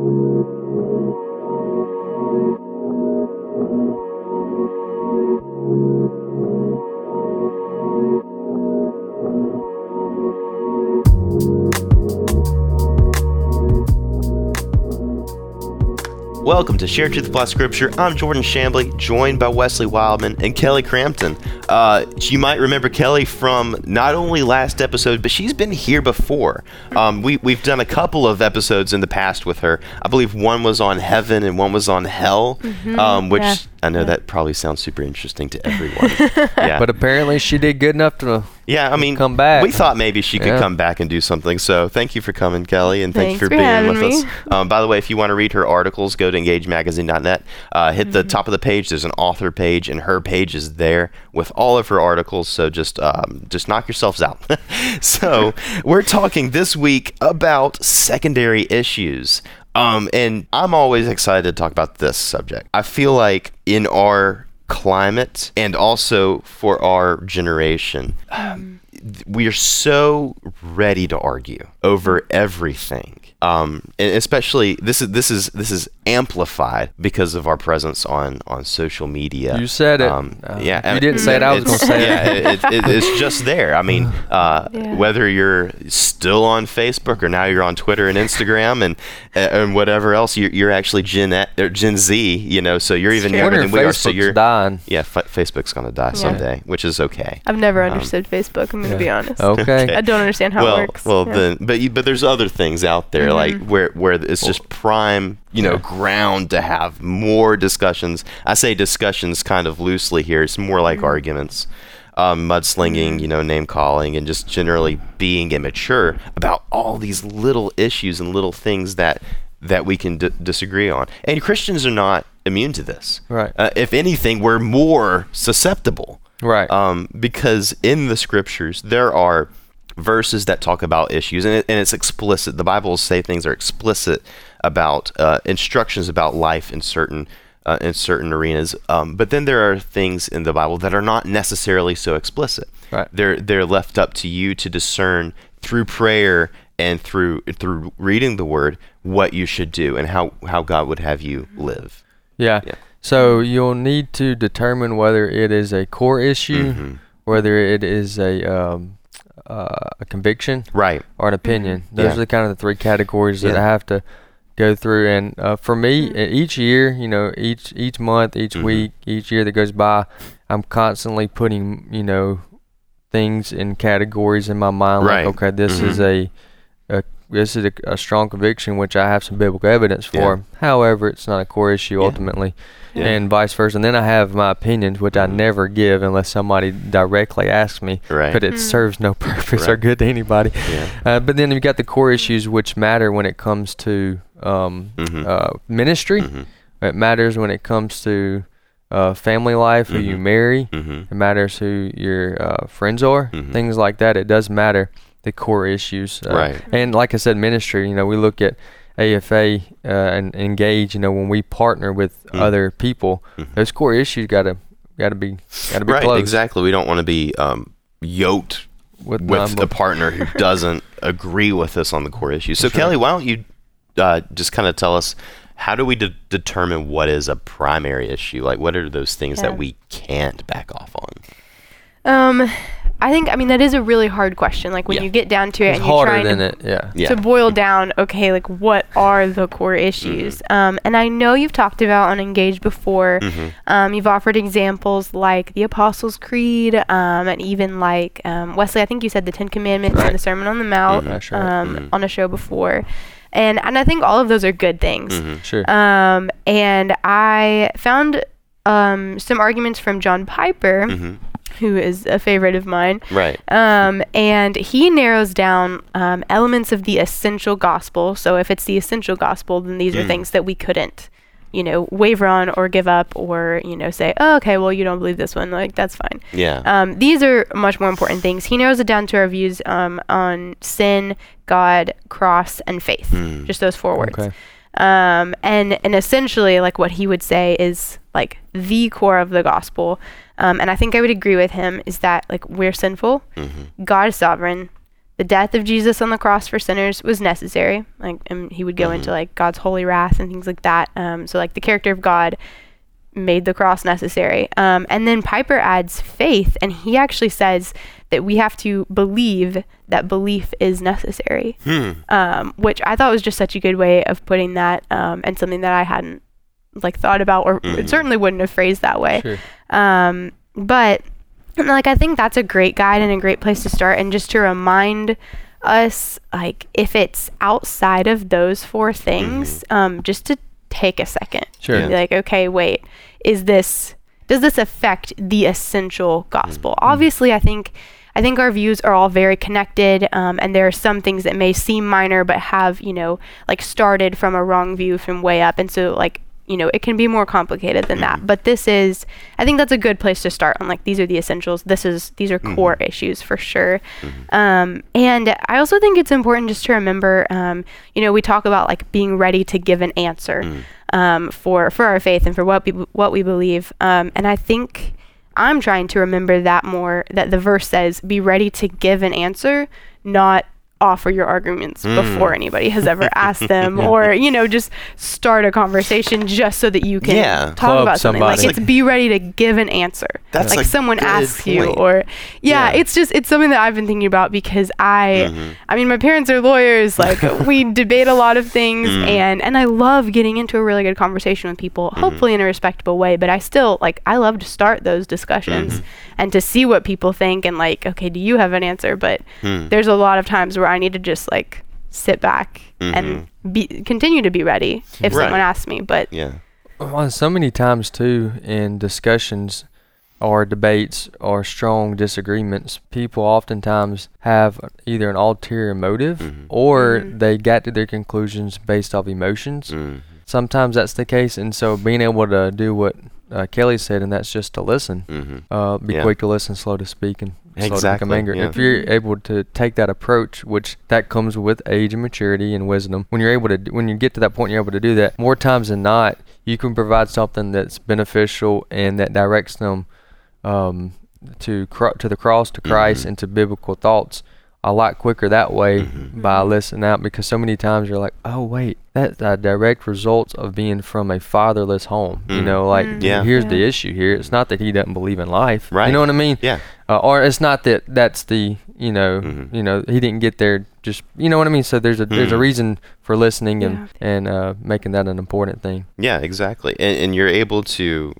Welcome to Share Truth Plus Scripture. I'm Jordan Shambly, joined by Wesley Wildman and Kelly Crampton. Uh, you might remember Kelly from not only last episode, but she's been here before. Um, we, we've done a couple of episodes in the past with her. I believe one was on heaven and one was on hell, um, which yeah. I know that probably sounds super interesting to everyone. yeah. But apparently she did good enough to Yeah, I mean, come back. We thought maybe she could Yeah. come back and do something. So thank you for coming, Kelly, and thank you for, for being with me. us. Um, by the way, if you want to read her articles, go to engagemagazine.net. Uh, hit Mm-hmm. the top of the page. There's an author page, and her page is there with all of her articles. So just um, just knock yourselves out. so we're talking this week about secondary issues. Um, and I'm always excited to talk about this subject. I feel like in our climate and also for our generation, um, we are so ready to argue over everything. Um, and especially this is this is this is amplified because of our presence on on social media. You said it. Um, Uh, yeah, if you and didn't say it, I was it's- gonna say yeah, it, it, it's just there. I mean, uh, Yeah. whether you're still on Facebook or now you're on Twitter and Instagram and and whatever else, you're, you're actually Gen E- or Gen Z. You know, so you're even younger Wonder than if we are. So you're dying. yeah, fa- Facebook's gonna die someday, which is okay. I've never Um, understood Facebook. I'm gonna be honest. Okay. I don't understand how well, it works. well, Yeah. then, but you, but there's other things out there like Mm-hmm. where where it's just prime, you know, Yeah. ground to have more discussions. I say discussions kind of loosely here. It's more Mm-hmm. like arguments, um, mudslinging, you know, name calling, and just generally being immature about all these little issues and little things that that we can d- disagree on. And Christians are not immune to this. Right. Uh, if anything, we're more susceptible Right. um, because in the scriptures there are verses that talk about issues and, it, and it's explicit the bible will say things are explicit about uh, instructions about life in certain uh, in certain arenas um, but then there are things in the bible that are not necessarily so explicit Right. they're they're left up to you to discern through prayer and through through reading the word what you should do and how how god would have you live yeah. yeah. So you'll need to determine whether it is a core issue, Mm-hmm. whether it is a um, uh, a conviction right or an opinion. Those Yeah. are the kind of the three categories that Yeah. I have to go through. And uh, for me, each year, you know, each each month, each Mhm. week, each year that goes by, I'm constantly putting, you know, things in categories in my mind. Right. Like, okay, this is Mhm. a, a this is a, a strong conviction, which I have some biblical evidence for. Yeah. However, it's not a core issue Yeah. ultimately, Yeah. and vice versa. And then I have my opinions, which I Mhm. never give unless somebody directly asks me. right But it Mm. serves no purpose or good to anybody. yeah Uh, but then you've got the core issues which matter when it comes to um, Mhm. uh, ministry. Mhm. It matters when it comes to uh, family life, who you Mhm. marry. Mhm. It matters who your uh, friends are, things like that. It does matter the core issues. Uh, Right. And like I said, ministry. You know, we look at AFA uh, and engage. You know, when we partner with Mm. other people, Mhm. those core issues gotta gotta be gotta be right close exactly we don't want to be um, yoked with, with a partner who doesn't agree with us on the core issues so kelly why don't you uh, just kind of tell us how do we de- determine what is a primary issue like what are those things Yeah. that we can't back off on um, I think I mean that is a really hard question. Like when Yeah. you get down to it it's and you're harder trying than to it. Yeah. yeah to boil down, okay, like what are the core issues? Mm-hmm. Um, and I know you've talked about on Engage before. Mhm. Um, you've offered examples like the Apostles' Creed, um, and even like um, Wesley. I think you said the Ten Commandments Right. and the Sermon on the Mount Mhm. That's right. um, Mhm. on a show before, and and I think all of those are good things. Mhm. Sure. Um, and I found um, some arguments from John Piper, Mhm. Who is a favorite of mine. right Um, and he narrows down um, elements of the essential gospel. So if it's the essential gospel, then these are Mm. things that we couldn't, you know, waver on or give up or, you know, say, oh, okay, well, you don't believe this one. Like, that's fine. yeah Um, these are much more important things. He narrows it down to our views um, on sin, God, cross, and faith. Mm. Just those four words. Okay. Um, and and essentially, like what he would say is like the core of the gospel. Um, and I think I would agree with him is that like we're sinful, Mhm. God is sovereign, the death of Jesus on the cross for sinners was necessary. Like, and he would go into like God's holy wrath and things like that. Um, so like the character of God made the cross necessary. Um, and then Piper adds faith, and he actually says that we have to believe that belief is necessary, um, which I thought was just such a good way of putting that, um, and something that I hadn't like thought about, or it certainly wouldn't have phrased that way. Sure. Um, but like I think that's a great guide and a great place to start, and just to remind us, like if it's outside of those four things, um, just to take a second, Sure. be like, okay, wait, is this does this affect the essential gospel? Obviously, I think. I think our views are all very connected, um, and there are some things that may seem minor, but have you know, like started from a wrong view from way up, and so like you know, it can be more complicated than that. But this is, I think that's a good place to start on. Like these are the essentials. This is these are core issues for sure. Um, and I also think it's important just to remember, um, you know, we talk about like being ready to give an answer um, for for our faith and for what we what we believe. Um, and I think I'm trying to remember that more. That the verse says, "Be ready to give an answer, not." Offer your arguments before anybody has ever asked them or you know just start a conversation just so that you can Yeah. talk Club about something like somebody. it's be ready to give an answer That's like a someone good asks you or yeah, Yeah. it's just it's something that i've been thinking about because i Mm-hmm. i mean my parents are lawyers like we debate a lot of things Mm. and and i love getting into a really good conversation with people Mm-hmm. hopefully in a respectable way but i still like i love to start those discussions Mm-hmm. and to see what people think and like okay do you have an answer but Hmm. there's a lot of times where i need to just like sit back and be continue to be ready if Mm-hmm. Right. someone asks me but Yeah. Well, so many times too in discussions or debates or strong disagreements, people oftentimes have either an ulterior motive Mm-hmm. or they got to their conclusions based off emotions. Mm. Sometimes that's the case, and so being able to do what uh, Kelly said, and that's just to listen. Mm-hmm. Uh, be Yeah. quick to listen, slow to speak, and slow to Exactly, become angry. yeah. If you're able to take that approach, which that comes with age and maturity and wisdom, when you're able to, when you get to that point, you're able to do that. More times than not, you can provide something that's beneficial and that directs them um, to cro- to the cross, to Christ, Mhm. and to biblical thoughts a lot quicker that way Mhm. by listening out. Because so many times you're like, oh wait, that's a direct result of being from a fatherless home. You Mhm. know, like Mm. Yeah. here's the issue here. It's not that he doesn't believe in life. Right. You know what I mean? Yeah. Uh, or it's not that that's the you know Mhm. you know he didn't get there just you know what I mean. So there's a there's a Mhm. reason for listening and Yeah. and uh, making that an important thing. Yeah, exactly. And, and you're able to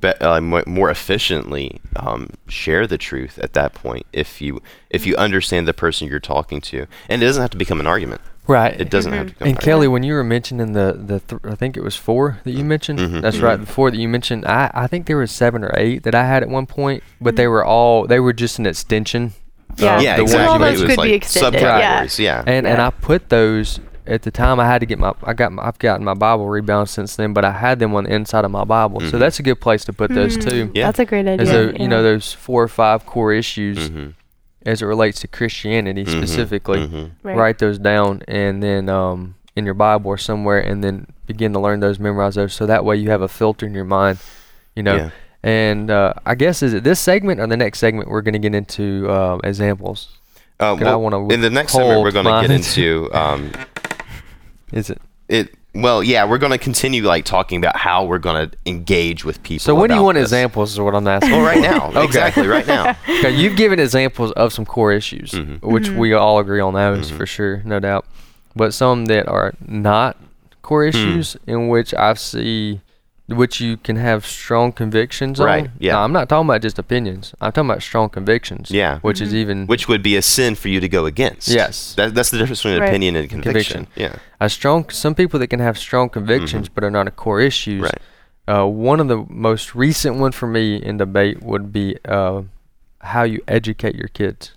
be, uh, more efficiently um, share the truth at that point if you if you understand the person you're talking to, and it doesn't have to become an argument. Right. It doesn't have to become. And an Kelly, when you were mentioning the the th- I think it was four that you mentioned. Mhm. That's right. The four that you mentioned. I I think there were seven or eight that I had at one point, but they were all they were just an extension. Yeah. of yeah, the ones exactly. you All those It mentioned. was could be like extended, yeah. Yeah. And and I put those at the time. I had to get my I got my, I've gotten my Bible rebound since then, but I had them on the inside of my Bible. So Mhm. that's a good place to put those Mm, too. Yeah. That's a great idea. As a, yeah. you know those four or five core issues Mhm. As it relates to Christianity Mhm. specifically. Mhm. Right. write those down and then um, in your Bible or somewhere, and then begin to learn those, memorize those, so that way you have a filter in your mind, you know. Yeah. And uh, I guess is it this segment or the next segment we're going to get into uh, examples? Uh, 'Cause I wanna in the next segment, we're going to get into um, Is it? it. Well, yeah, we're going to continue like talking about how we're going to engage with people. So when do you want this. examples? Is what I'm asking. Well, right now, Okay. exactly right now. Okay, you've given examples of some core issues, Mhm. which we all agree on those Mhm. for sure, no doubt. But some that are not core issues, in which I see, which you can have strong convictions Right, on. yeah. Now, I'm not talking about just opinions. I'm talking about strong convictions. Yeah. Which is even Which would be a sin for you to go against. Yes. That, that's the difference between Right. opinion and conviction. Conviction. Yeah. a strong. Some people that can have strong convictions, but are not a core issues. Right. Uh, one of the most recent one for me in debate would be uh, how you educate your kids.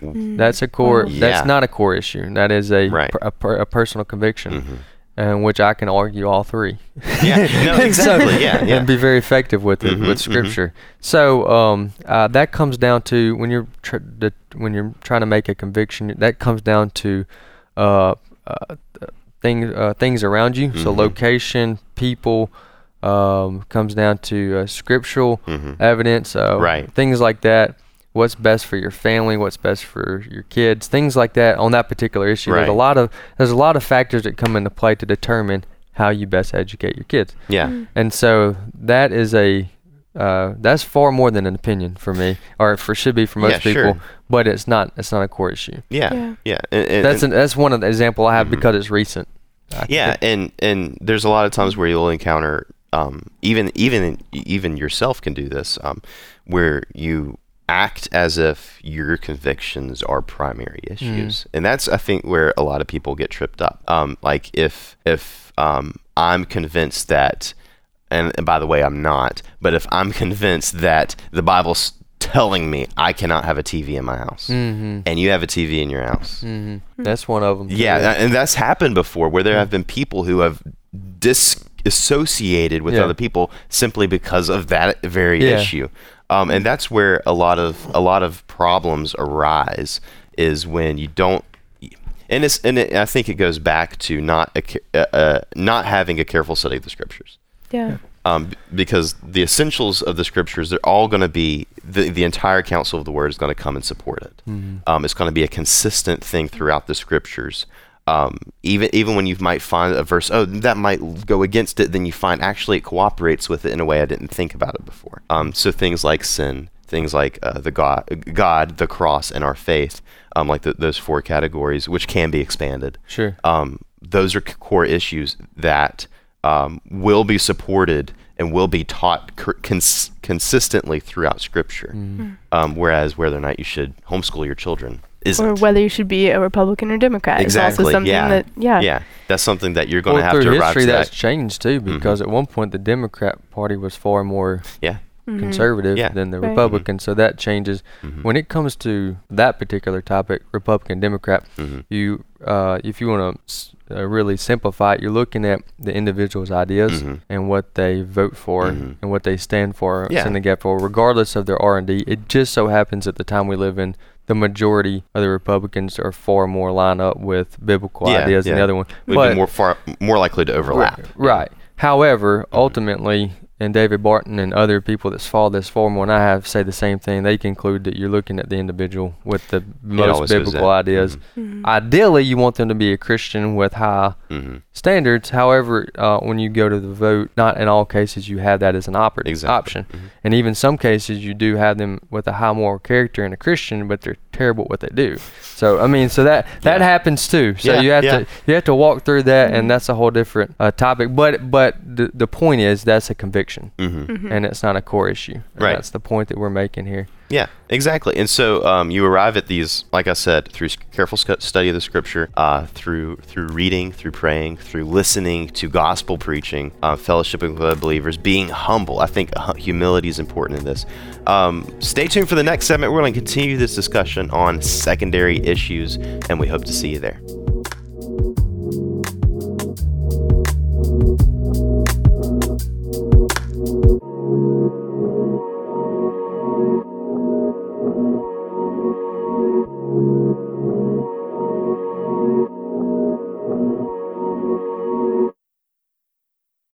That's a core. Yeah. That's not a core issue. That is a Right. per, a, per, a personal conviction, Mhm. In which I can argue all three. Yeah, no, exactly, yeah, yeah. and be very effective with it Mhm, with mhm. scripture. So um, uh, that comes down to when you're tr- the, when you're trying to make a conviction. That comes down to uh, uh, things uh, things around you. So Mhm. location, people. Um, comes down to uh, scriptural Mhm. evidence, uh, Right. Things like that what's best for your family, what's best for your kids, things like that on that particular issue. There's a lot of there's a lot of factors that come into play to determine how you best educate your kids. Yeah. And so that is a uh, that's far more than an opinion for me, or for should be for most Yeah, people. sure. But it's not. It's not a core issue. Yeah. Yeah. Yeah. And, and- That's an, that's one of the example I have Mhm. because it's recent. I yeah, think. and and there's a lot of times where you'll encounter um, even even even yourself can do this, um, where you act as if your convictions are primary issues, and that's I think where a lot of people get tripped up. Um, like if if um, I'm convinced that, and, and by the way, I'm not, but if I'm convinced that the Bible's telling me I cannot have a TV in my house, Mhm. and you have a TV in your house, Mhm. That's one of them. yeah, tha- and that's happened before where there have been people who have disassociated with Yeah. other people simply because of that very Yeah. issue. Um, and that's where a lot of a lot of problems arise is when you don't and it's and it, I think it goes back to not a, uh, uh, not having a careful study of the scriptures Yeah. um, because the essentials of the scriptures they're all going to be the, the entire counsel of the word is going to come and support it Mhm. um, it's going to be a consistent thing throughout the scriptures um, even even when you might find a verse oh that might go against it then you find actually it cooperates with it in a way i didn't think about it before um, so things like sin things like uh, the god god the cross and our faith um, like the, those four categories which can be expanded Sure. um, those are core issues that um, will be supported and will be taught cons- consistently throughout Scripture. Mm. Um, whereas whether or not you should homeschool your children isn't. Or whether you should be a Republican or Democrat exactly. is also something yeah. that yeah. Yeah. That's something that you're going Well, to have through to arrive history, to that's that. changed too, Mhm. because at one point the Democrat Party was far more Yeah. Mhm. conservative Yeah. than the Right. Republican, so that changes. Mhm. When it comes to that particular topic, Republican Democrat, you uh, if you want to uh, really simplify it, you're looking at the individual's ideas Mhm. and what they vote for Mhm. and what they stand for, Yeah. stand the gap for, regardless of their R and D. It just so happens at the time we live in, the majority of the Republicans are far more line up with biblical Yeah, ideas than the other one. We'd but be more far more likely to overlap. Right. However, ultimately, and David Barton and other people that's followed this far more than I have say the same thing. They conclude that you're looking at the individual with the most always goes biblical that. ideas. Mhm. Ideally, you want them to be a Christian with high Mhm. standards. However, uh, when you go to the vote, not in all cases you have that as an oper- Exactly. option. Mhm. And even some cases you do have them with a high moral character and a Christian, but they're terrible at what they do. So I mean, so that that Yeah. happens too. So Yeah, you have yeah. to you have to walk through that, and that's a whole different uh, topic. But but the the point is that's a conviction, Mhm. Mhm. and it's not a core issue. Right. That's the point that we're making here. Yeah, exactly. And so um, you arrive at these, like I said, through careful study of the scripture, uh, through through reading, through praying, through listening to gospel preaching, uh, fellowshipping with other believers, being humble. I think humility is important in this. Um, stay tuned for the next segment. We're going to continue this discussion on secondary issues, and we hope to see you there.